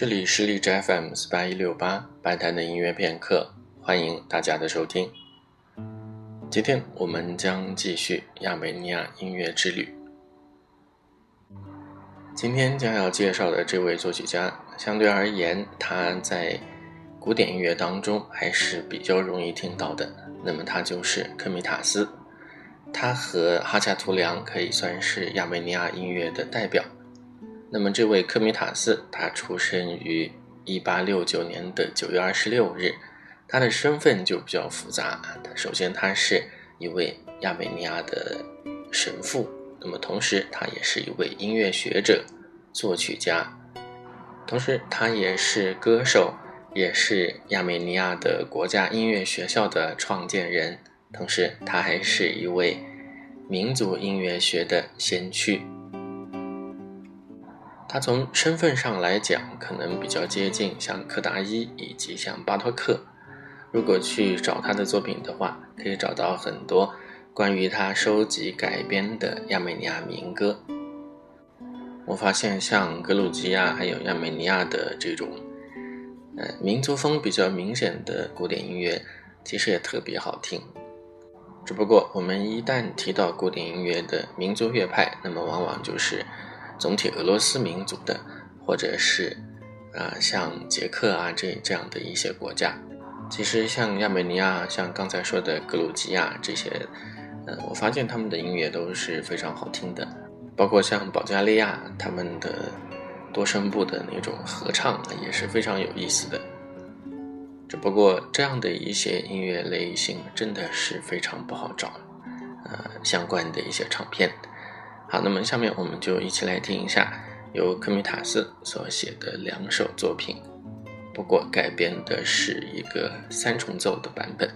这里是荔枝 FM 四八一六八白谈的音乐片刻，欢迎大家的收听。今天我们将继续亚美尼亚音乐之旅。今天将要介绍的这位作曲家，相对而言，他在古典音乐当中还是比较容易听到的。那么他就是科米塔斯，他和哈恰图良可以算是亚美尼亚音乐的代表。那么这位科米塔斯，他出生于一八六九年的九月二十六日，他的身份就比较复杂。他首先他是一位亚美尼亚的神父，那么同时他也是一位音乐学者、作曲家，同时他也是歌手，也是亚美尼亚的国家音乐学校的创建人，同时他还是一位民族音乐学的先驱。他从身份上来讲，可能比较接近像柯达伊以及像巴托克。如果去找他的作品的话，可以找到很多关于他收集改编的亚美尼亚民歌。我发现像格鲁吉亚还有亚美尼亚的这种，呃，民族风比较明显的古典音乐，其实也特别好听。只不过我们一旦提到古典音乐的民族乐派，那么往往就是。总体俄罗斯民族的，或者是，啊，像捷克啊这这样的一些国家，其实像亚美尼亚，像刚才说的格鲁吉亚这些，呃，我发现他们的音乐都是非常好听的，包括像保加利亚他们的多声部的那种合唱也是非常有意思的。只不过这样的一些音乐类型真的是非常不好找，呃，相关的一些唱片。好，那么下面我们就一起来听一下由科米塔斯所写的两首作品，不过改编的是一个三重奏的版本。